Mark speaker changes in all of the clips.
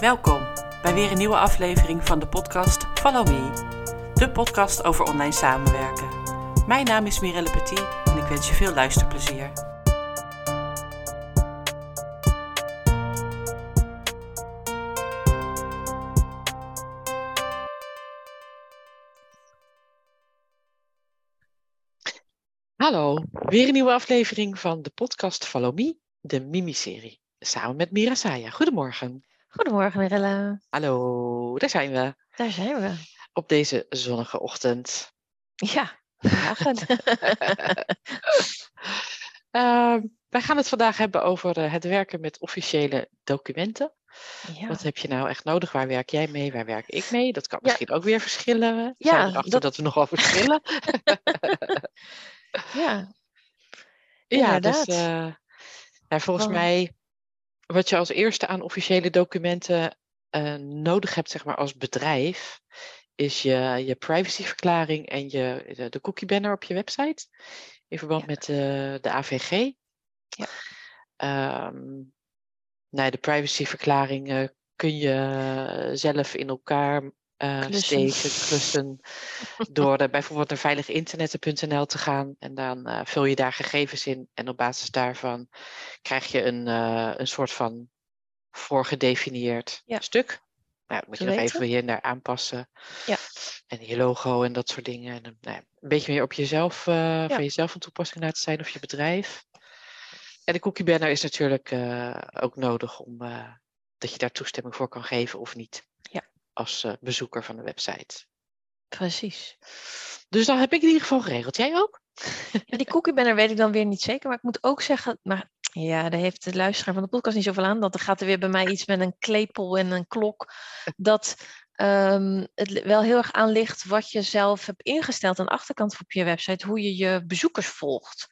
Speaker 1: Welkom bij weer een nieuwe aflevering van de podcast Follow Me, de podcast over online samenwerken. Mijn naam is Mirelle Petit en ik wens je veel luisterplezier.
Speaker 2: Hallo, weer een nieuwe aflevering van de podcast Follow Me, de Mimi-serie, samen met Mira Saya. Goedemorgen.
Speaker 3: Goedemorgen, Mirella.
Speaker 2: Hallo, daar zijn we.
Speaker 3: Daar zijn we.
Speaker 2: Op deze zonnige ochtend.
Speaker 3: Ja,
Speaker 2: uh, wij gaan het vandaag hebben over uh, het werken met officiële documenten.
Speaker 3: ja.
Speaker 2: Wat heb je nou echt nodig? Waar werk jij mee? Waar werk ik mee? Dat kan misschien ook weer verschillen.
Speaker 3: Ja,
Speaker 2: erachter dat...
Speaker 3: dat-
Speaker 2: we nogal verschillen.
Speaker 3: ja,
Speaker 2: ja, dus eh, ja, volgens
Speaker 3: Oh.
Speaker 2: mij, wat je als eerste aan officiële documenten eh, nodig hebt, zeg maar als bedrijf, is je, je privacyverklaring en je, de, de cookie banner op je website. In verband
Speaker 3: Ja.
Speaker 2: met de, de AVG.
Speaker 3: Ja.
Speaker 2: Ehm, nou, de privacyverklaring eh, kun je zelf in elkaar eh,
Speaker 3: Klussen.
Speaker 2: steken, klussen, door er bijvoorbeeld naar veiliginternetten.nl te gaan. En dan eh, vul je daar gegevens in en op basis daarvan krijg je een, eh, een soort van voorgedefinieerd
Speaker 3: Ja.
Speaker 2: stuk. Nou, dat moet je nog even hier naar aanpassen.
Speaker 3: Ja.
Speaker 2: En je logo en dat soort dingen. En, nou, een beetje meer op jezelf, van jezelf van toepassing laten zijn of je bedrijf. En de cookie banner is natuurlijk ook nodig om dat je daar toestemming voor kan geven of niet. Als eh, bezoeker van de website.
Speaker 3: precies.
Speaker 2: Dus dat heb ik in ieder geval geregeld. Jij ook?
Speaker 3: Ja, die cookie banner weet ik dan weer niet zeker, maar ik moet ook zeggen, maar ja, daar heeft de luisteraar van de podcast niet zoveel aan, dat er gaat er weer bij mij iets met een klepel en een klok, dat ehm, het wel heel erg aan ligt wat je zelf hebt ingesteld aan de achterkant op je website, hoe je je bezoekers volgt.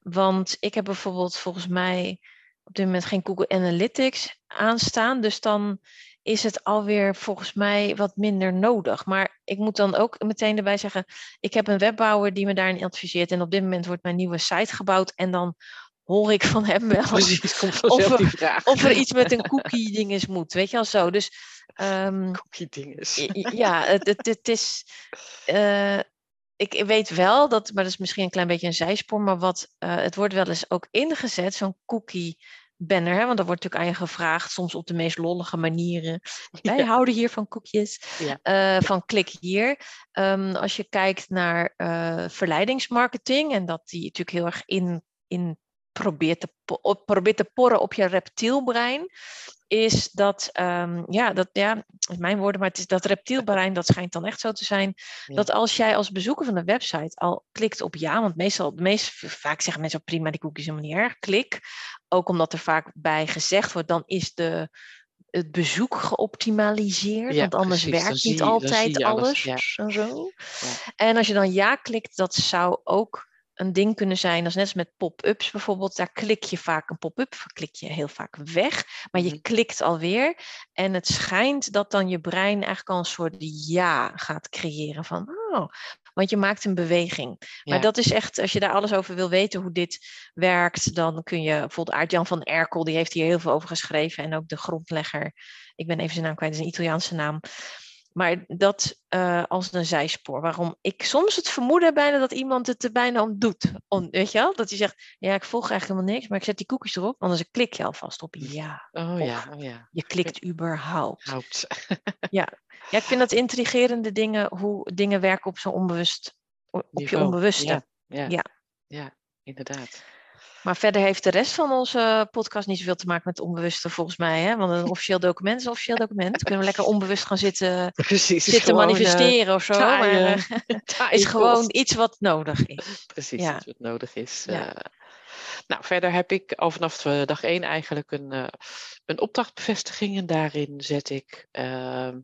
Speaker 3: Want ik heb bijvoorbeeld volgens mij op dit moment geen Google Analytics aanstaan. Dus dan is het alweer volgens mij wat minder nodig. Maar ik moet dan ook meteen erbij zeggen, ik heb een webbouwer die me daarin adviseert. En op dit moment wordt mijn nieuwe site gebouwd. En dan hoor ik van hem wel
Speaker 2: Precies, komt
Speaker 3: Of,
Speaker 2: die vraag.
Speaker 3: of er iets met een cookie ding is moet. Weet je wel zo. Dus ehm,
Speaker 2: cookie dinges.
Speaker 3: I- i- Ja, het, het, het is. eh, ik weet wel dat, maar dat is misschien een klein beetje een zijspoor, maar wat eh, het wordt wel eens ook ingezet, zo'n cookie banner, hè, want daar wordt natuurlijk aan je gevraagd, soms op de meest lollige manieren. Wij
Speaker 2: Ja.
Speaker 3: houden hier van koekjes,
Speaker 2: Ja.
Speaker 3: eh, van klik hier. Ehm, als je kijkt naar eh, verleidingsmarketing en dat die natuurlijk heel erg in, in probeert, te, op- probeert te porren op je reptielbrein, is dat, ehm, ja, dat, ja, mijn woorden, maar het is dat reptielbrein, dat schijnt dan echt zo te zijn,
Speaker 2: Ja.
Speaker 3: dat als jij als bezoeker van de website al klikt op ja, want meestal, meest, vaak zeggen mensen, prima, die cookies helemaal niet erg, klik, ook omdat er vaak bij gezegd wordt, dan is de, het bezoek geoptimaliseerd,
Speaker 2: Ja,
Speaker 3: want anders
Speaker 2: precies,
Speaker 3: werkt niet
Speaker 2: je-
Speaker 3: altijd
Speaker 2: alles,
Speaker 3: alles,
Speaker 2: ja.
Speaker 3: en zo.
Speaker 2: Ja.
Speaker 3: En als je dan ja klikt, dat zou ook een ding kunnen zijn, dat is net als met pop-ups bijvoorbeeld, daar klik je vaak een pop-up, klik je heel vaak weg, maar je
Speaker 2: Mhm.
Speaker 3: klikt alweer en het schijnt dat dan je brein eigenlijk al een soort ja gaat creëren van, oh, want je maakt een beweging. Maar dat is echt, als je daar alles over wil weten hoe dit werkt, dan kun je bijvoorbeeld Aart-Jan van Erkel, die heeft hier heel veel over geschreven en ook de grondlegger, ik ben even zijn naam kwijt, het is een Italiaanse naam. Maar dat eh, als een zijspoor. Waarom ik soms het vermoeden heb bijna dat iemand het er bijna om doet. Om, weet je wel? Dat hij zegt, ja, ik volg eigenlijk helemaal niks, maar ik zet die koekjes erop. Anders klik je alvast op ja.
Speaker 2: Oh ja, oh ja.
Speaker 3: Je klikt überhaupt.
Speaker 2: Houdt.
Speaker 3: Ja, ik vind dat intrigerende dingen, hoe dingen werken op zo'n onbewust, op je onbewuste.
Speaker 2: Ja, ja.
Speaker 3: Ja.
Speaker 2: Ja, inderdaad.
Speaker 3: Maar verder heeft de rest van onze podcast niet zoveel te maken met het onbewuste volgens mij. Hè? Want een officieel document is een officieel document. Kunnen we lekker onbewust gaan zitten,
Speaker 2: Precies.
Speaker 3: zitten
Speaker 2: eh,
Speaker 3: manifesteren of zo. maar eh,
Speaker 2: taaie
Speaker 3: is gewoon iets wat nodig is.
Speaker 2: Precies,
Speaker 3: Ja.
Speaker 2: iets wat nodig is.
Speaker 3: Ja.
Speaker 2: eh. nou, verder heb ik al vanaf eh, dag één eigenlijk een, eh, een opdrachtbevestiging. En daarin zet ik ehm,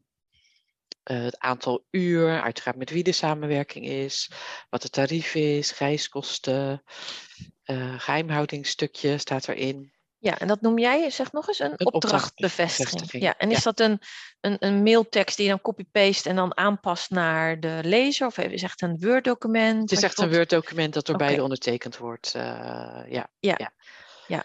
Speaker 2: eh, het aantal uur, uiteraard met wie de samenwerking is, wat het tarief is, reiskosten, eh geheimhoudingsstukje staat erin.
Speaker 3: Ja, en dat noem jij, zeg nog eens, een,
Speaker 2: Een
Speaker 3: opdrachtbevestiging.
Speaker 2: opdrachtbevestiging,
Speaker 3: Ja, en is
Speaker 2: ja.
Speaker 3: dat een, een, een mailtekst die je dan copy-paste en dan aanpast naar de lezer? Of is het echt een Word-document?
Speaker 2: Het is echt een Word-document dat door
Speaker 3: Oké.
Speaker 2: beide ondertekend wordt. eh, ja.
Speaker 3: Ja. Ja.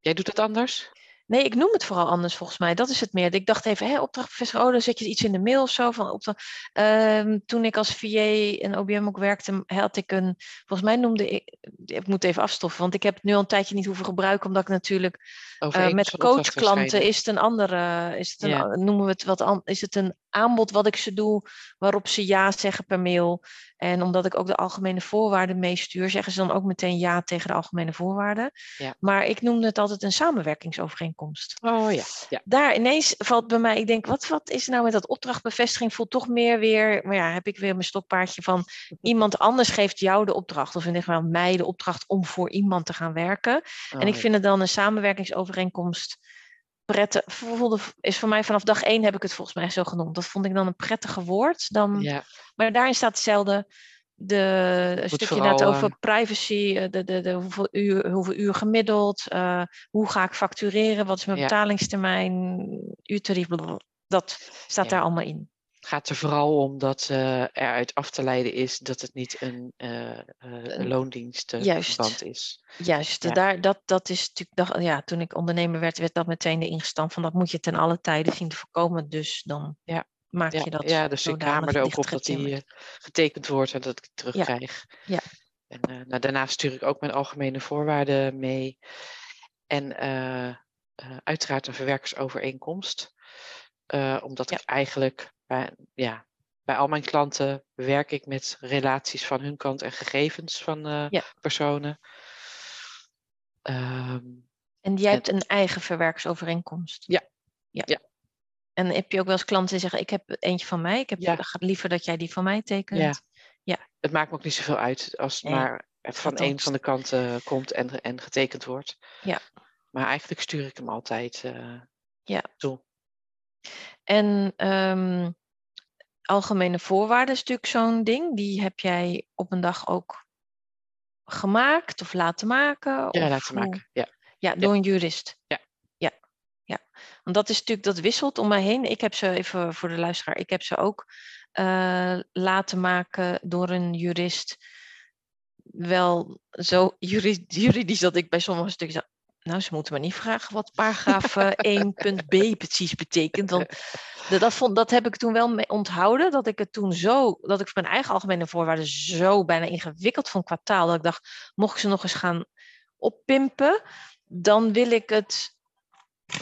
Speaker 2: Jij doet het anders?
Speaker 3: Nee, ik noem het vooral anders volgens mij. Dat is het meer. Ik dacht even, hè, opdrachtbevestiging, oh, dan zet je iets in de mail of zo. Van opdracht. Ehm, toen ik als VA en OBM ook werkte, had ik een, volgens mij noemde ik, ik moet even afstoffen, want ik heb het nu al een tijdje niet hoeven gebruiken, omdat ik natuurlijk uh, met coachklanten is het een andere, is het een, noemen we het wat, is het een aanbod wat ik ze doe, waarop ze ja zeggen per mail. En omdat ik ook de algemene voorwaarden meestuur, zeggen ze dan ook meteen ja tegen de algemene voorwaarden. Ja. Maar ik noemde het altijd een samenwerkingsovereenkomst.
Speaker 2: Oh ja. ja.
Speaker 3: Daar ineens valt bij mij, ik denk, wat, wat is nou met dat opdrachtbevestiging? Voelt toch meer weer, maar ja, heb ik weer mijn stokpaardje van iemand anders geeft jou de opdracht. Of in ieder geval mij de opdracht om voor iemand te gaan werken. en ik oh, vind het dan een samenwerkingsovereenkomst prettig, is voor mij vanaf dag één heb ik het volgens mij zo genoemd. Dat vond ik dan een prettige woord. Dan, ja. Maar daarin staat hetzelfde. De, een stukje over eh, privacy, eh, de, de, de, hoeveel, uur, hoeveel uur gemiddeld, uh, hoe ga ik factureren, wat is mijn betalingstermijn, uurtarief, dat staat daar allemaal in
Speaker 2: gaat er vooral om dat uh, eruit af te leiden is dat het niet een uh, uh, loondienstverband is.
Speaker 3: Juist, daar, dat, dat is natuurlijk, ja, toen ik ondernemer werd, werd dat meteen de ingestampt van dat moet je ten alle tijden zien te voorkomen. Dus dan ja. maak je dat.
Speaker 2: Ja, dus ik kamer er ook op dat die getekend wordt en dat ik het terugkrijg. Ja. ja. En nou, daarnaast stuur ik ook mijn algemene voorwaarden mee. En uiteraard een verwerkersovereenkomst. omdat ik eigenlijk bij, ja, bij al mijn klanten werk ik met relaties van hun kant en gegevens van uh, personen.
Speaker 3: Um, en jij hebt een eigen verwerksovereenkomst?
Speaker 2: Ja. ja. ja.
Speaker 3: En heb je ook wel eens klanten die zeggen, ik heb eentje van mij, ik heb ja. liever dat jij die van mij tekent? Ja.
Speaker 2: ja. Het maakt me ook niet zoveel uit als het maar van een van de kanten komt en, en getekend wordt. Ja. Maar eigenlijk stuur ik hem altijd uh, ja. toe.
Speaker 3: En um, algemene voorwaarden is natuurlijk zo'n ding. Die heb jij op een dag ook gemaakt of laten maken?
Speaker 2: Ja, laten maken. Ja,
Speaker 3: ja door een jurist. Ja. ja. Ja, want dat is natuurlijk, dat wisselt om mij heen. Ik heb ze, even voor de luisteraar, ik heb ze ook uh, laten maken door een jurist. Wel zo juridisch dat ik bij sommige stukken nou, ze moeten me niet vragen wat paragraaf 1.b eh, precies betekent. Want dat, vond, dat heb ik toen wel onthouden. Dat ik het toen zo, dat ik mijn eigen algemene voorwaarden zo bijna ingewikkeld vond qua taal. Dat ik dacht, mocht ik ze nog eens gaan oppimpen, dan wil ik het.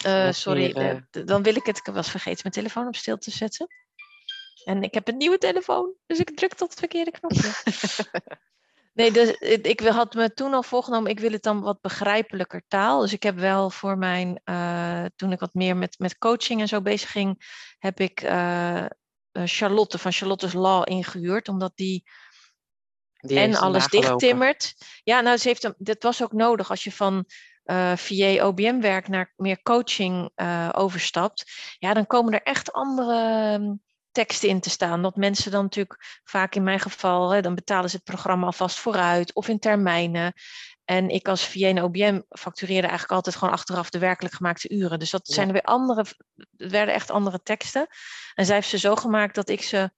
Speaker 3: Uh, sorry, uh, dan wil ik het. Ik was vergeten mijn telefoon op stil te zetten. En ik heb een nieuwe telefoon, dus ik druk tot het verkeerde knopje. Nee, dus ik had me toen al voorgenomen, ik wil het dan wat begrijpelijker taal. Dus ik heb wel voor mijn, uh, toen ik wat meer met, met coaching en zo bezig ging, heb ik uh, Charlotte van Charlotte's Law ingehuurd, omdat die, die en alles dichttimmert. Ja, nou, ze heeft, dat was ook nodig als je van uh, VA OBM werk naar meer coaching overstapt. Ja, dan komen er echt andere teksten in te staan. Dat mensen dan natuurlijk vaak in mijn geval, hè, dan betalen ze het programma alvast vooruit of in termijnen. En ik als VN OBM factureerde eigenlijk altijd gewoon achteraf de werkelijk gemaakte uren. Dus dat zijn er weer andere, werden echt andere teksten. En zij heeft ze zo gemaakt dat ik ze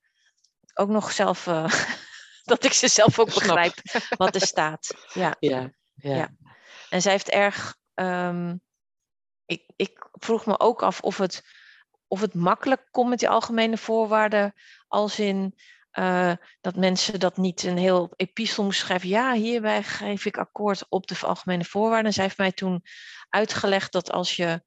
Speaker 3: ook nog zelf, uh, dat ik ze zelf ook begrijp wat er staat. Ja. Ja, ja. ja. En zij heeft erg, um, ik, ik vroeg me ook af of het of het makkelijk komt met die algemene voorwaarden, als in uh, dat mensen dat niet een heel epistel moesten schrijven. Ja, hierbij geef ik akkoord op de algemene voorwaarden. En zij heeft mij toen uitgelegd dat als je,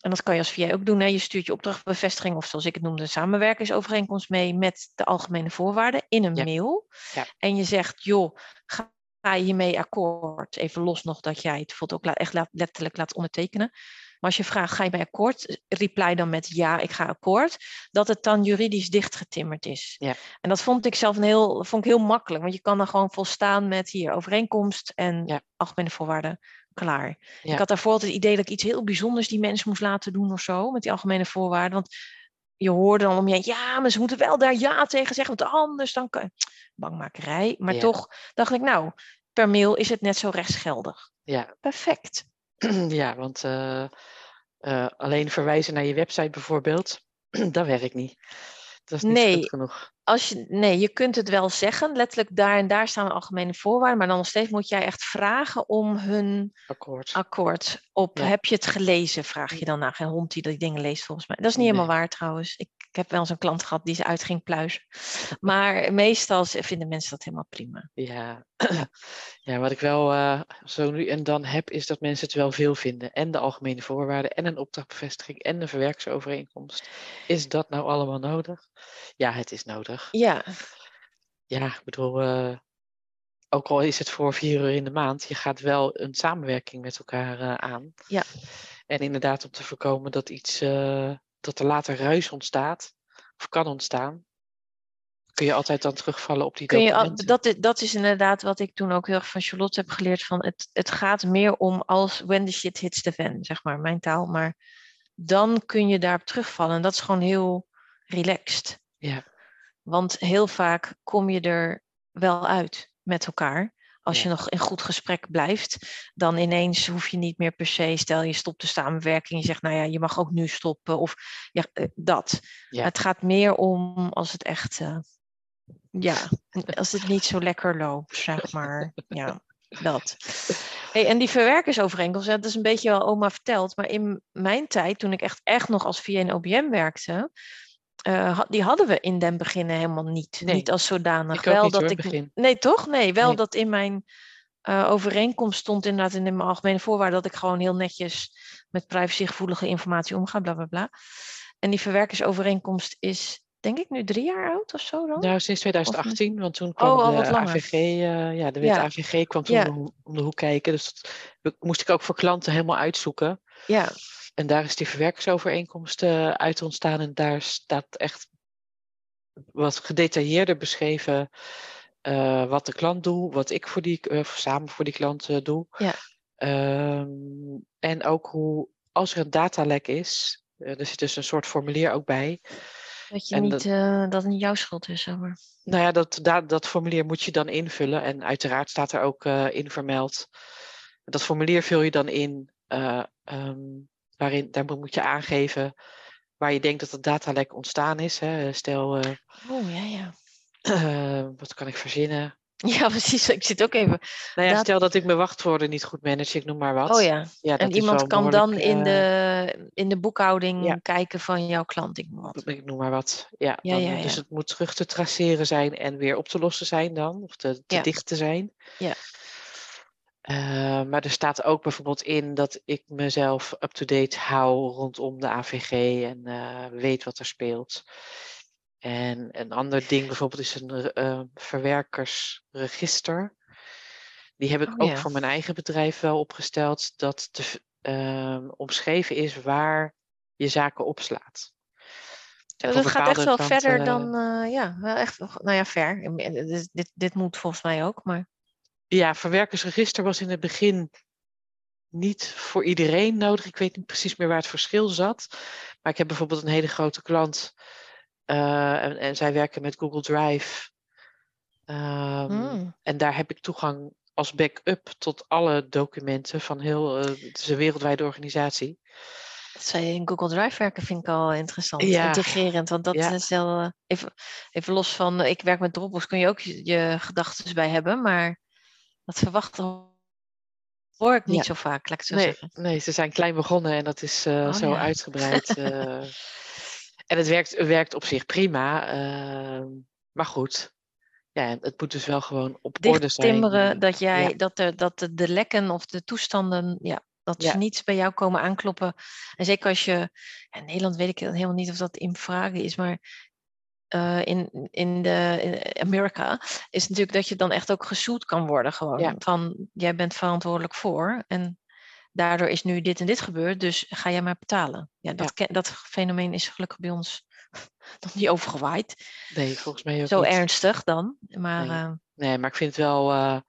Speaker 3: en dat kan je als VA ook doen, hè, je stuurt je opdrachtbevestiging, of zoals ik het noemde, een samenwerkingsovereenkomst mee met de algemene voorwaarden in een mail. Ja. En je zegt, joh, ga ga je hiermee akkoord? Even los nog dat jij het bijvoorbeeld ook echt letterlijk laat ondertekenen. Als je vraagt, ga je bij akkoord? Reply dan met ja, ik ga akkoord. Dat het dan juridisch dichtgetimmerd is. Ja. En dat vond ik zelf een heel, vond ik heel makkelijk. Want je kan dan gewoon volstaan met hier overeenkomst en ja. algemene voorwaarden. Klaar. Ik had daarvoor altijd het idee dat ik iets heel bijzonders die mensen moest laten doen of zo. Met die algemene voorwaarden. Want je hoorde dan om je ja, maar ze moeten wel daar ja tegen zeggen, want anders dan kan bangmakerij. Maar toch dacht ik, nou, per mail is het net zo rechtsgeldig. Ja. Perfect.
Speaker 2: Ja, want uh, uh, alleen verwijzen naar je website bijvoorbeeld, dat werkt niet. Dat is niet
Speaker 3: Nee.
Speaker 2: goed genoeg.
Speaker 3: Als je, nee, je kunt het wel zeggen, letterlijk daar en daar staan de algemene voorwaarden, maar dan nog steeds moet jij echt vragen om hun
Speaker 2: Akkoord.
Speaker 3: akkoord op.
Speaker 2: Ja.
Speaker 3: Heb je het gelezen? Vraag je dan naar geen hond die die dingen leest volgens mij. Dat is niet helemaal waar trouwens. Ik, ik heb wel zo'n klant gehad die ze uit ging pluizen. Maar meestal vinden mensen dat helemaal prima.
Speaker 2: Ja. ja, wat ik wel eh, zo nu en dan heb, is dat mensen het wel veel vinden. En de algemene voorwaarden, en een opdrachtbevestiging, en een verwerksovereenkomst. Is dat nou allemaal nodig? Ja, het is nodig.
Speaker 3: Ja,
Speaker 2: Ja, ik bedoel, eh, ook al is het voor vier uur in de maand, je gaat wel een samenwerking met elkaar eh, aan.
Speaker 3: Ja.
Speaker 2: En inderdaad om te voorkomen dat iets, dat er later ruis ontstaat, of kan ontstaan, kun je altijd dan terugvallen op die
Speaker 3: kun je, dat, is, dat is inderdaad wat ik toen ook heel erg van Charlotte heb geleerd. Van het, het gaat meer om als when the shit hits the fan, zeg maar, mijn taal. Maar dan kun je daarop terugvallen. En dat is gewoon heel relaxed.
Speaker 2: Ja.
Speaker 3: Want heel vaak kom je er wel uit met elkaar. Als je nog in goed gesprek blijft, dan ineens hoef je niet meer per se, stel je stopt de samenwerking, je zegt, nou ja, je mag ook nu stoppen, of ja, eh, dat.
Speaker 2: Ja.
Speaker 3: Het gaat meer om als het echt, eh, ja, als het niet zo lekker loopt, zeg maar. Ja, dat. Hey, en die verwerkersovereenkomst, dat is een beetje wel oma verteld, maar in mijn tijd, toen ik echt, echt nog als VA en OBM werkte, eh, die hadden we in den beginnen helemaal niet.
Speaker 2: Nee,
Speaker 3: niet als zodanig. wel
Speaker 2: niet,
Speaker 3: dat
Speaker 2: hoor,
Speaker 3: ik,
Speaker 2: begin.
Speaker 3: Nee, toch? Nee, wel
Speaker 2: Nee.
Speaker 3: dat in mijn eh, overeenkomst stond inderdaad in mijn algemene voorwaarden dat ik gewoon heel netjes met privacygevoelige informatie omga, bla bla bla. En die verwerkersovereenkomst is, denk ik, nu drie jaar oud of zo dan?
Speaker 2: Nou, sinds 2018, want toen kwam
Speaker 3: Oh,
Speaker 2: de. AVG, eh, ja, de wet
Speaker 3: Ja.
Speaker 2: AVG kwam toen
Speaker 3: Ja.
Speaker 2: om, de hoek kijken. Dus dat moest ik ook voor klanten helemaal uitzoeken.
Speaker 3: Ja,
Speaker 2: En daar is die verwerkersovereenkomst eh, uit ontstaan. En daar staat echt wat gedetailleerder beschreven eh, wat de klant doet, wat ik voor die, eh, samen voor die klant doe.
Speaker 3: Ja.
Speaker 2: Ehm, en ook hoe, als er een datalek is, er zit dus een soort formulier ook bij.
Speaker 3: dat je
Speaker 2: En
Speaker 3: niet,
Speaker 2: dat-
Speaker 3: dat het niet jouw schuld is, zeg maar.
Speaker 2: Nou ja, dat, dat, dat formulier moet je dan invullen. En uiteraard staat er ook in vermeld. Dat formulier vul je dan in, eh, ehm, waarin, daar moet je aangeven waar je denkt dat het datalek ontstaan is. Hè. Stel, eh,
Speaker 3: Oh, ja, ja.
Speaker 2: eh, wat kan ik verzinnen?
Speaker 3: Ja, precies. Ik zit ook even.
Speaker 2: Nou ja,
Speaker 3: Dat-
Speaker 2: stel dat ik mijn wachtwoorden niet goed manage, ik noem maar wat.
Speaker 3: Oh ja.
Speaker 2: Ja,
Speaker 3: En iemand kan dan in
Speaker 2: eh,
Speaker 3: de, in de boekhouding
Speaker 2: ja.
Speaker 3: kijken van jouw klant. Ik noem wat.
Speaker 2: ik noem maar wat. Ja,
Speaker 3: Ja,
Speaker 2: dan, Dus het moet terug te traceren zijn en weer op te lossen zijn dan, of te, te dicht te zijn.
Speaker 3: Ja.
Speaker 2: Eh, maar er staat ook bijvoorbeeld in dat ik mezelf up-to-date hou rondom de AVG en eh, weet wat er speelt. En een ander ding bijvoorbeeld is een eh, verwerkersregister. Die heb ik
Speaker 3: Oh,
Speaker 2: ook
Speaker 3: ja.
Speaker 2: voor mijn eigen bedrijf wel opgesteld, dat te, ehm, omschreven is waar je zaken opslaat. Voor
Speaker 3: dat gaat echt wel verder dan, ja, wel echt, nou ja, ver. Dit, dit moet volgens mij ook, maar
Speaker 2: Ja, verwerkersregister was in het begin niet voor iedereen nodig. Ik weet niet precies meer waar het verschil zat. Maar ik heb bijvoorbeeld een hele grote klant. eh, en, en zij werken met Google Drive. Ehm,
Speaker 3: Hmm.
Speaker 2: En daar heb ik toegang als backup tot alle documenten van heel. eh, het is een wereldwijde organisatie.
Speaker 3: dat zij in Google Drive werken vind ik al interessant.
Speaker 2: Ja.
Speaker 3: Integrerend, want dat
Speaker 2: Ja.
Speaker 3: is wel, eh, even, even los van, ik werk met Dropbox, kun je ook je, je gedachten bij hebben, maar dat verwachten hoor ik niet
Speaker 2: Ja.
Speaker 3: zo vaak, laat ik zo
Speaker 2: Nee,
Speaker 3: zeggen.
Speaker 2: nee, ze zijn klein begonnen en dat is eh,
Speaker 3: Oh,
Speaker 2: zo
Speaker 3: ja.
Speaker 2: uitgebreid. eh. en het werkt, werkt op zich prima. ehm, maar goed, ja, het moet dus wel gewoon op orde zijn.
Speaker 3: timmeren,
Speaker 2: eh.
Speaker 3: dat, jij,
Speaker 2: ja.
Speaker 3: dat, er, dat de, de lekken of de toestanden, ja, dat ze niet bij jou komen aankloppen. En zeker als je, in Nederland weet ik helemaal niet of dat in vragen is, maar eh, in, in, de, in Amerika is natuurlijk dat je dan echt ook gezoet kan worden gewoon.
Speaker 2: Ja.
Speaker 3: Van, jij bent verantwoordelijk voor en daardoor is nu dit en dit gebeurd, dus ga jij maar betalen. Ja, dat, dat fenomeen is gelukkig bij ons nog niet overgewaaid.
Speaker 2: Nee, volgens mij ook
Speaker 3: Zo
Speaker 2: niet.
Speaker 3: ernstig dan, maar...
Speaker 2: Nee.
Speaker 3: eh,
Speaker 2: Nee, maar ik vind het wel. eh,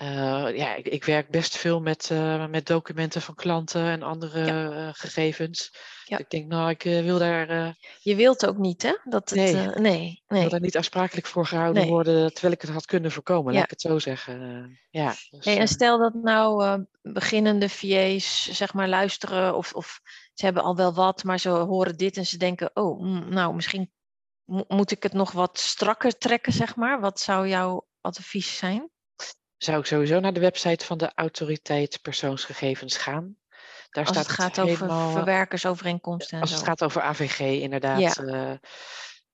Speaker 2: eh, ja, ik, ik werk best veel met, eh, met documenten van klanten en andere eh, gegevens.
Speaker 3: Ja.
Speaker 2: Ik denk, nou, ik wil, daar,
Speaker 3: Je wilt ook niet, hè? Dat het,
Speaker 2: Nee.
Speaker 3: nee, nee.
Speaker 2: wil daar niet aansprakelijk voor gehouden
Speaker 3: Nee.
Speaker 2: worden, terwijl ik het had kunnen voorkomen,
Speaker 3: Ja.
Speaker 2: laat ik het zo zeggen. Ja, dus,
Speaker 3: Hey, en stel dat nou beginnende VA's zeg maar luisteren of, of ze hebben al wel wat, maar ze horen dit en ze denken, oh, mm, nou misschien mo- moet ik het nog wat strakker trekken, zeg maar? Wat zou jouw advies zijn?
Speaker 2: Zou ik sowieso naar de website van de autoriteit persoonsgegevens gaan. Daar
Speaker 3: Als
Speaker 2: staat
Speaker 3: het gaat over
Speaker 2: helemaal, eh,
Speaker 3: verwerkersovereenkomsten en
Speaker 2: Als
Speaker 3: zo.
Speaker 2: het gaat over AVG, inderdaad. eh,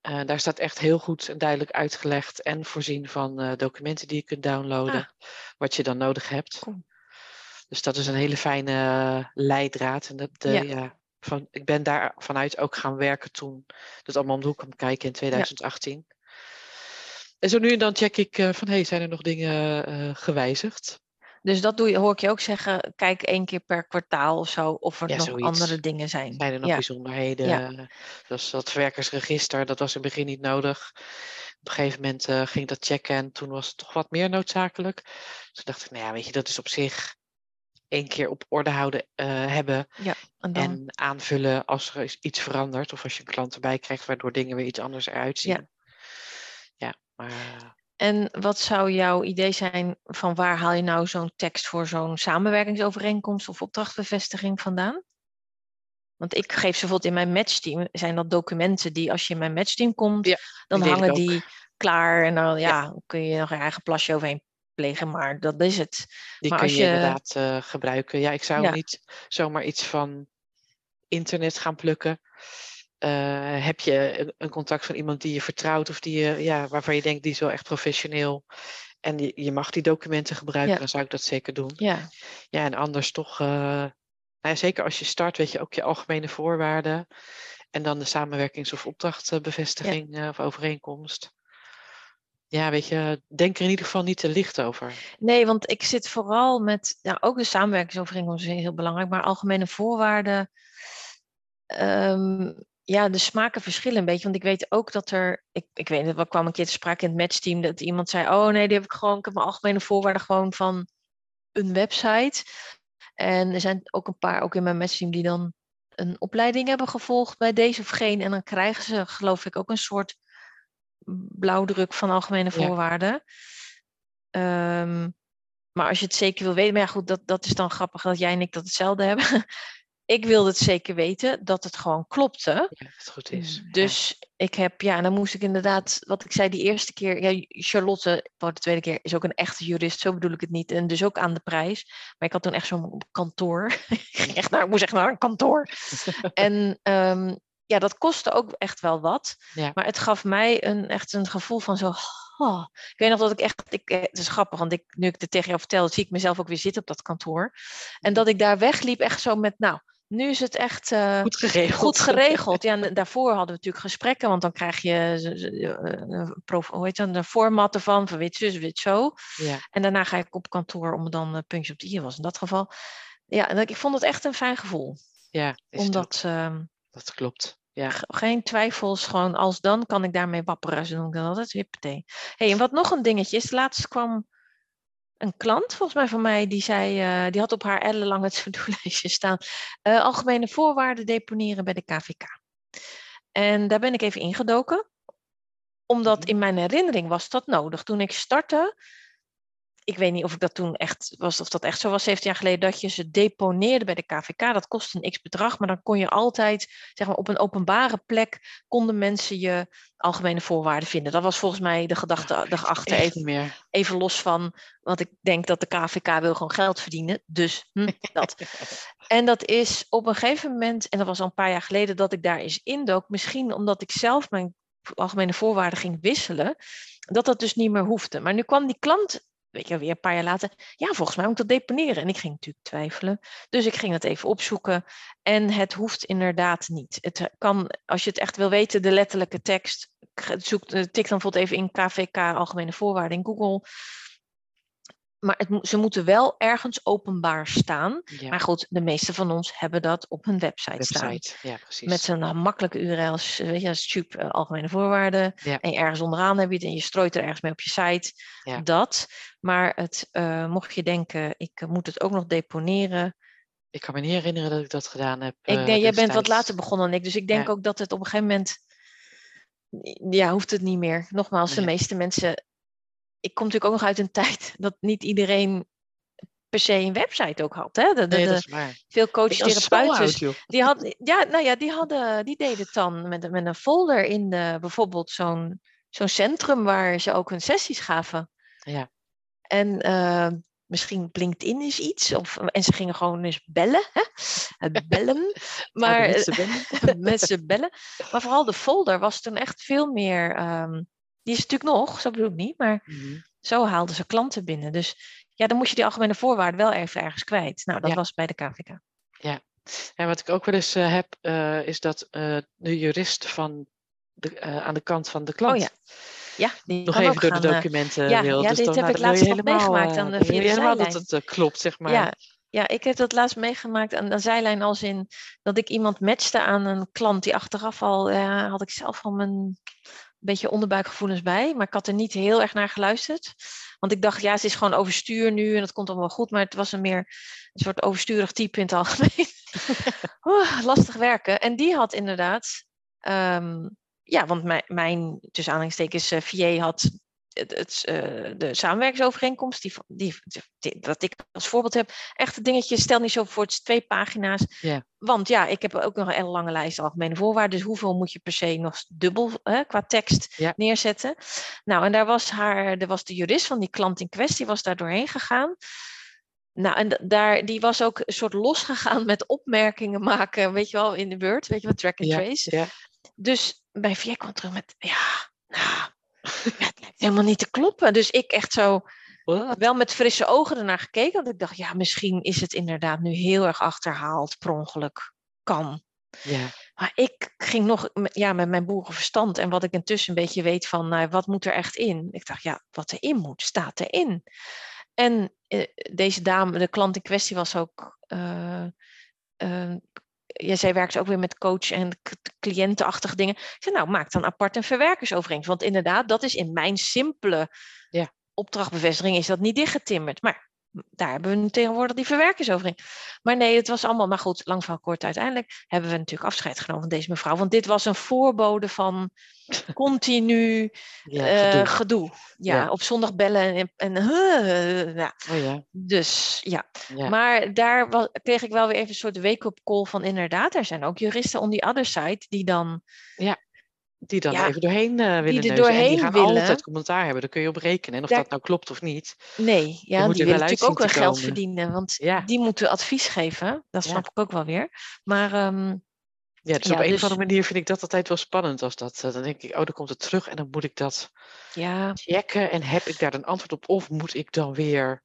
Speaker 2: eh, daar staat echt heel goed en duidelijk uitgelegd en voorzien van documenten die je kunt downloaden, wat je dan nodig hebt.
Speaker 3: Ah. Cool.
Speaker 2: Dus dat is een hele fijne leidraad. En dat,
Speaker 3: Ja.
Speaker 2: ja. van, ik ben daar vanuit ook gaan werken toen dat allemaal om de hoek kwam kijken in 2018. En zo nu en dan check ik eh, van, hey, zijn er nog dingen eh, gewijzigd?
Speaker 3: Dus dat doe je, hoor ik je ook zeggen, kijk één keer per kwartaal of zo, of er
Speaker 2: Ja,
Speaker 3: nog
Speaker 2: zoiets.
Speaker 3: andere dingen zijn.
Speaker 2: Zijn er nog
Speaker 3: ja.
Speaker 2: bijzonderheden?
Speaker 3: Ja.
Speaker 2: Dus dat verwerkersregister, dat was in het begin niet nodig. Op een gegeven moment eh, ging ik dat checken en toen was het toch wat meer noodzakelijk. Dus dacht ik, nou ja, weet je, dat is op zich één keer op orde houden hebben
Speaker 3: En dan,
Speaker 2: en aanvullen als er iets verandert of als je een klant erbij krijgt waardoor dingen weer iets anders eruit zien. Maar
Speaker 3: en wat zou jouw idee zijn van waar haal je nou zo'n tekst voor zo'n samenwerkingsovereenkomst of opdrachtbevestiging vandaan? Want ik geef ze bijvoorbeeld in mijn matchteam, zijn dat documenten die als je in mijn matchteam komt,
Speaker 2: Ja,
Speaker 3: dan hangen die klaar en dan ja,
Speaker 2: Ja.
Speaker 3: kun je nog je eigen plasje overheen plegen, maar dat is het.
Speaker 2: die
Speaker 3: Maar
Speaker 2: kun
Speaker 3: als
Speaker 2: je,
Speaker 3: je-
Speaker 2: inderdaad eh, gebruiken. Ja, ik zou
Speaker 3: Ja.
Speaker 2: niet zomaar iets van internet gaan plukken. Eh, heb je een, een contact van iemand die je vertrouwt of die je, ja, waarvan je denkt die is wel echt professioneel en die, je mag die documenten gebruiken,
Speaker 3: Ja.
Speaker 2: dan zou ik dat zeker doen.
Speaker 3: Ja,
Speaker 2: Ja, en anders toch, eh, nou ja, zeker als je start, weet je ook je algemene voorwaarden en dan de samenwerkings- of opdrachtbevestiging eh, of overeenkomst. Ja, weet je, denk er in ieder geval niet te licht over.
Speaker 3: nee, want ik zit vooral met, nou, ook de samenwerkingsovereenkomst is heel belangrijk, maar algemene voorwaarden, ehm, ja, de smaken verschillen een beetje. Want ik weet ook dat er, ik, ik weet het, we kwam een keer te sprake in het matchteam dat iemand zei, oh nee, die heb ik gewoon, ik heb mijn algemene voorwaarden gewoon van een website. En er zijn ook een paar, ook in mijn matchteam, die dan een opleiding hebben gevolgd bij deze of geen. En dan krijgen ze, geloof ik, ook een soort blauwdruk van algemene
Speaker 2: Ja.
Speaker 3: voorwaarden. Ehm, maar als je het zeker wil weten, maar ja goed, dat, dat is dan grappig dat jij en ik dat hetzelfde hebben. Ik wilde het zeker weten dat het gewoon klopte.
Speaker 2: Ja, dat het goed is. Ja.
Speaker 3: Dus ik heb, ja, dan moest ik inderdaad, wat ik zei die eerste keer, ja, Charlotte, voor de tweede keer, is ook een echte jurist, zo bedoel ik het niet. En dus ook aan de prijs. Maar ik had toen echt zo'n kantoor. ik, ging echt naar, ik moest echt naar een kantoor. en ehm, ja, dat kostte ook echt wel wat.
Speaker 2: Ja.
Speaker 3: Maar het gaf mij een, echt een gevoel van zo. oh. Ik weet nog dat ik echt, ik, eh, het is grappig, want ik, nu ik het tegen jou vertel, zie ik mezelf ook weer zitten op dat kantoor. En dat ik daar wegliep, echt zo met, nou, nu is het echt. eh,
Speaker 2: Goed geregeld.
Speaker 3: Goed geregeld. Ja, en daarvoor hadden we natuurlijk gesprekken, want dan krijg je eh, een prof- hoe heet dat, een format ervan, van wit zus, wit zo.
Speaker 2: Ja,
Speaker 3: En daarna ga ik op kantoor om dan uh, puntje op de i was in dat geval. Ja, en ik vond het echt een fijn gevoel.
Speaker 2: ja.
Speaker 3: Omdat ehm,
Speaker 2: dat klopt. Ja.
Speaker 3: ge- geen twijfels, gewoon als dan kan ik daarmee wapperen. Zo noem ik dat altijd, hippatee. hey, en wat nog een dingetje is, laatst kwam een klant volgens mij van mij, die zei, eh, die had op haar ellenlange to-do-lijstje staan, eh, algemene voorwaarden deponeren bij de KVK. En daar ben ik even ingedoken, omdat
Speaker 2: Mhm.
Speaker 3: in mijn herinnering was dat nodig. Toen ik startte, ik weet niet of ik dat toen echt was, of dat echt zo was, 17 jaar geleden, dat je ze deponeerde bij de KVK. Dat kostte een x bedrag, maar dan kon je altijd, zeg maar, op een openbare plek konden mensen je algemene voorwaarden vinden. Dat was volgens mij de gedachte
Speaker 2: Ja,
Speaker 3: erachter.
Speaker 2: Echt
Speaker 3: Even,
Speaker 2: meer.
Speaker 3: even los van, want ik denk dat de KVK wil gewoon geld verdienen. Dus hm, dat. En dat is op een gegeven moment, en dat was al een paar jaar geleden, dat ik daar eens indook. Misschien omdat ik zelf mijn algemene voorwaarden ging wisselen, dat dat dus niet meer hoefde. Maar nu kwam die klant, weet je, weer een paar jaar later, ja, volgens mij moet ik dat deponeren. En ik ging natuurlijk twijfelen. Dus ik ging het even opzoeken. En het hoeft inderdaad niet. Het kan, als je het echt wil weten, de letterlijke tekst, zoek, tik dan bijvoorbeeld even in KVK algemene voorwaarden in Google. Maar het, ze moeten wel ergens openbaar staan.
Speaker 2: Ja,
Speaker 3: Maar goed, de meeste van ons hebben dat op hun website, staan.
Speaker 2: website. Ja, precies.
Speaker 3: Met zo'n uh, makkelijke URL's, weet je, stup uh, algemene voorwaarden.
Speaker 2: Ja.
Speaker 3: En ergens onderaan heb je het en je strooit er ergens mee op je site. Dat. Maar het, uh, mocht je denken, ik moet het ook nog deponeren.
Speaker 2: Ik kan me niet herinneren dat ik dat gedaan heb.
Speaker 3: Ik
Speaker 2: uh,
Speaker 3: denk, jij bent wat later begonnen dan ik. Dus ik denk ook dat het op een gegeven moment. Ja, hoeft het niet meer. Nogmaals, de
Speaker 2: Nee.
Speaker 3: meeste mensen. Ik kom natuurlijk ook nog uit een tijd dat niet iedereen per se een website ook had. Hè? De, de,
Speaker 2: Nee, dat is waar.
Speaker 3: veel
Speaker 2: oud, joh.
Speaker 3: die hadden, ja, nou ja, die hadden, die deden het dan met, een- met een folder in de, bijvoorbeeld zo'n zo'n centrum waar ze ook hun sessies gaven.
Speaker 2: Ja.
Speaker 3: En eh, misschien LinkedIn is iets, of, en ze gingen gewoon eens bellen, hè? Het bellen. Maar
Speaker 2: Oude mensen bellen.
Speaker 3: mensen bellen. Maar vooral de folder was toen echt veel meer. ehm, die is natuurlijk nog, zo bedoel ik niet, maar
Speaker 2: Mhm.
Speaker 3: zo haalden ze klanten binnen. Dus ja, dan moest je die algemene voorwaarden wel even ergens kwijt. Nou, dat
Speaker 2: Ja.
Speaker 3: was bij de KVK.
Speaker 2: En wat ik ook wel eens eh, heb, eh, is dat eh, de jurist van de, aan de kant van de klant
Speaker 3: Oh ja, Ja, die
Speaker 2: nog even door
Speaker 3: gaan,
Speaker 2: de documenten
Speaker 3: ja,
Speaker 2: wil.
Speaker 3: ja,
Speaker 2: dus
Speaker 3: dit
Speaker 2: dan,
Speaker 3: heb
Speaker 2: nou,
Speaker 3: ik laatst nog
Speaker 2: helemaal,
Speaker 3: meegemaakt aan de- via de
Speaker 2: helemaal dat het klopt, zeg maar.
Speaker 3: Ja, ja, ik heb dat laatst meegemaakt aan de zijlijn als in dat ik iemand matchte aan een klant die achteraf al, ja, had ik zelf al mijn beetje onderbuikgevoelens bij, maar ik had er niet heel erg naar geluisterd. Want ik dacht, ja, ze is gewoon overstuur nu en dat komt allemaal goed, maar het was een meer een soort oversturig type in het algemeen. Oeh, lastig werken. En die had inderdaad, ehm, ja, want mijn, mijn tussen aanhalingstekens, VA had het, het, eh, de samenwerkingsovereenkomst, die, die, die, wat ik als voorbeeld heb, echt het dingetje, stel niet zo voor, het is twee pagina's. Want ja, ik heb ook nog een hele lange lijst algemene voorwaarden, dus hoeveel moet je per se nog dubbel hè, qua tekst neerzetten? Nou, en daar was haar, er was de jurist van die klant in kwestie, was daar doorheen gegaan. Nou, en da- daar, die was ook een soort losgegaan met opmerkingen maken, weet je wel, in de Word, weet je wel, track and trace.
Speaker 2: ja.
Speaker 3: Dus bij VA kwam terug met, ja, nou, ja, het lijkt helemaal niet te kloppen. Dus ik echt zo, wel met frisse ogen ernaar gekeken, want ik dacht, ja, misschien is het inderdaad nu heel erg achterhaald, per ongeluk. Kan.
Speaker 2: Ja,
Speaker 3: Maar ik ging nog met- ja, met mijn boerenverstand en wat ik intussen een beetje weet van nou, wat moet er echt in. Ik dacht, ja, wat erin moet, staat erin. En eh, deze dame, de klant in kwestie was ook. eh, eh, ja, zij werkte ook weer met coach en cliëntenachtige dingen. Ik zei, nou, maak dan apart een verwerkersovereenkomst. Want inderdaad, dat is in mijn simpele
Speaker 2: Ja.
Speaker 3: opdrachtbevestiging is dat niet dichtgetimmerd. Maar daar hebben we tegenwoordig die verwerkersovereenkomst. Maar nee, het was allemaal, maar goed, lang van kort uiteindelijk hebben we natuurlijk afscheid genomen van deze mevrouw. Want dit was een voorbode van continu
Speaker 2: ja,
Speaker 3: eh,
Speaker 2: gedoe.
Speaker 3: gedoe. Ja,
Speaker 2: Ja.
Speaker 3: op zondag bellen en, en eh, ja.
Speaker 2: Oh ja,
Speaker 3: Dus ja.
Speaker 2: ja.
Speaker 3: maar daar was, kreeg ik wel weer even een soort wake-up call van inderdaad, er zijn ook juristen on the other side die dan,
Speaker 2: die dan
Speaker 3: ja,
Speaker 2: even doorheen eh, willen
Speaker 3: er
Speaker 2: neuzen. en
Speaker 3: doorheen
Speaker 2: die gaan
Speaker 3: willen.
Speaker 2: altijd commentaar hebben, daar kun je op rekenen. En of
Speaker 3: Daar-
Speaker 2: dat nou klopt of niet.
Speaker 3: nee, ja,
Speaker 2: moet
Speaker 3: die
Speaker 2: wel
Speaker 3: willen natuurlijk ook wel geld
Speaker 2: komen.
Speaker 3: verdienen, want
Speaker 2: Ja.
Speaker 3: die moeten advies geven. Dat
Speaker 2: Ja.
Speaker 3: snap ik ook wel weer. Maar ehm,
Speaker 2: Ja, dus op een
Speaker 3: dus-
Speaker 2: of andere manier vind ik dat altijd wel spannend. Als dat, eh, dan denk ik, oh, dan komt het terug en dan moet ik dat
Speaker 3: ja,
Speaker 2: checken. En heb ik daar een antwoord op? Of moet ik dan weer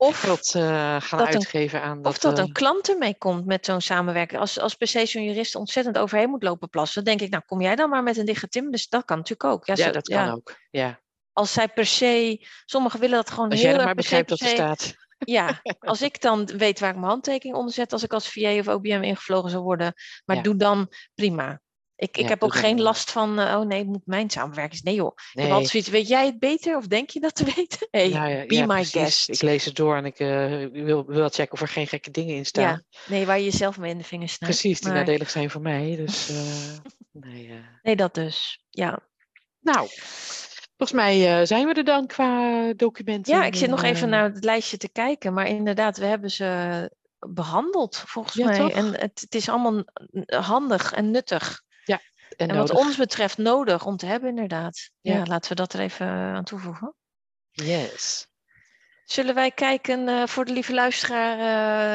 Speaker 3: of
Speaker 2: geld eh, gaan
Speaker 3: dat een-
Speaker 2: uitgeven aan dat...
Speaker 3: Of dat
Speaker 2: eh,
Speaker 3: een klant ermee komt met zo'n samenwerking. Als, als per se zo'n jurist ontzettend overheen moet lopen plassen, dan denk ik, nou kom jij dan maar met een dichte tim. Dus dat kan natuurlijk ook. Ja,
Speaker 2: ja,
Speaker 3: zo-
Speaker 2: dat kan
Speaker 3: ja,
Speaker 2: ook. Ja.
Speaker 3: Als zij per se, sommigen willen dat gewoon
Speaker 2: Als
Speaker 3: heel
Speaker 2: jij er
Speaker 3: erg
Speaker 2: maar begrijpt wat er staat.
Speaker 3: Ja, als ik dan weet waar ik mijn handtekening onder zet, als ik als VA of OBM ingevlogen zou worden, maar
Speaker 2: Ja.
Speaker 3: doe dan prima. Ik, ik
Speaker 2: Ja,
Speaker 3: heb ook geen last van, eh, oh nee, het moet mijn samenwerking. Nee joh, ik heb
Speaker 2: Nee.
Speaker 3: altijd zoiets, weet jij het beter of denk je dat te weten? Hey,
Speaker 2: Nou ja,
Speaker 3: be
Speaker 2: ja,
Speaker 3: my
Speaker 2: precies.
Speaker 3: guest.
Speaker 2: Ik lees het door en ik eh, wil, wil checken of er geen gekke dingen in staan.
Speaker 3: Ja, nee, waar je jezelf mee in de vingers snijdt.
Speaker 2: Precies, die
Speaker 3: Maar-
Speaker 2: nadelig zijn voor mij. Dus eh, nee.
Speaker 3: Nee, dat dus. Ja.
Speaker 2: Nou, volgens mij zijn we er dan qua documenten.
Speaker 3: Ja, ik zit nog
Speaker 2: en,
Speaker 3: even naar het lijstje te kijken, maar inderdaad, we hebben ze behandeld volgens
Speaker 2: Ja,
Speaker 3: mij.
Speaker 2: toch?
Speaker 3: En het, het is allemaal handig en nuttig.
Speaker 2: En
Speaker 3: En wat ons betreft nodig om te hebben, inderdaad. Ja,
Speaker 2: Ja.
Speaker 3: laten we dat er even aan toevoegen.
Speaker 2: Yes.
Speaker 3: Zullen wij kijken eh, voor de lieve luisteraar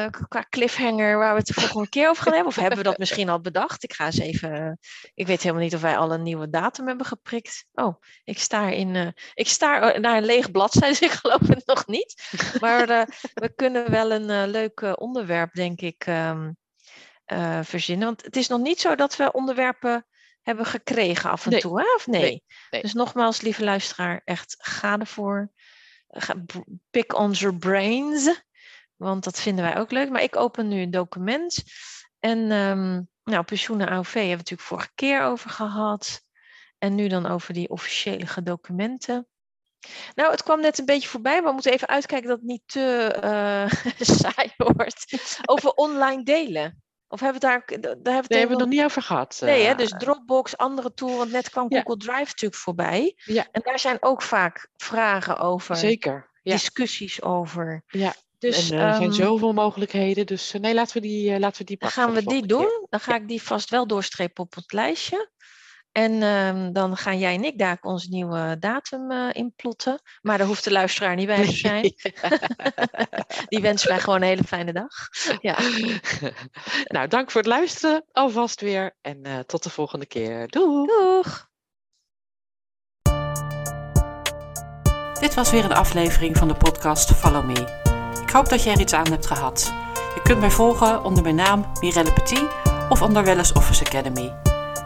Speaker 3: eh, qua cliffhanger waar we het de volgende keer over gaan hebben? Of hebben we dat misschien al bedacht? Ik ga eens even. eh, ik weet helemaal niet of wij al een nieuwe datum hebben geprikt. Oh, ik sta in. eh, ik sta naar een lege bladzijde, dus ik geloof het nog niet. Maar eh, we kunnen wel een eh, leuk eh, onderwerp, denk ik, ehm, eh, verzinnen. Want het is nog niet zo dat we onderwerpen hebben gekregen af en
Speaker 2: Nee.
Speaker 3: toe, hè? of nee?
Speaker 2: Nee, nee.
Speaker 3: Dus nogmaals, lieve luisteraar, echt ga ervoor. Pick on your brains, want dat vinden wij ook leuk. Maar ik open nu een document. En ehm, nou, pensioenen AOV hebben we natuurlijk vorige keer over gehad. En nu dan over die officiële documenten. Nou, het kwam net een beetje voorbij, maar we moeten even uitkijken dat het niet te eh, saai wordt. Over online delen. Of hebben we daar, daar hebben we het
Speaker 2: hebben nog niet over gehad.
Speaker 3: Nee, hè?
Speaker 2: eh.
Speaker 3: dus Dropbox, andere tool, want net kwam
Speaker 2: Ja.
Speaker 3: Google Drive natuurlijk voorbij.
Speaker 2: Ja.
Speaker 3: En daar zijn ook vaak vragen over,
Speaker 2: Zeker. Ja.
Speaker 3: discussies over.
Speaker 2: Ja.
Speaker 3: Dus
Speaker 2: en, eh, er zijn
Speaker 3: ehm,
Speaker 2: zoveel mogelijkheden. Dus eh, nee, laten we die, laten we die
Speaker 3: dan
Speaker 2: pakken
Speaker 3: gaan we die doen. Dan ga ik die vast wel doorstrepen op het lijstje. En ehm, dan gaan jij en ik daar onze nieuwe datum eh inplotten. Maar daar hoeft de luisteraar niet bij te zijn. Die wensen wij gewoon een hele fijne dag. Ja.
Speaker 2: nou, dank voor het luisteren alvast weer. En eh, tot de volgende keer. Doei!
Speaker 3: Doeg!
Speaker 1: Dit was weer een aflevering van de podcast Follow Me. Ik hoop dat je er iets aan hebt gehad. Je kunt mij volgen onder mijn naam Mirelle Petit of onder Wellness Office Academy.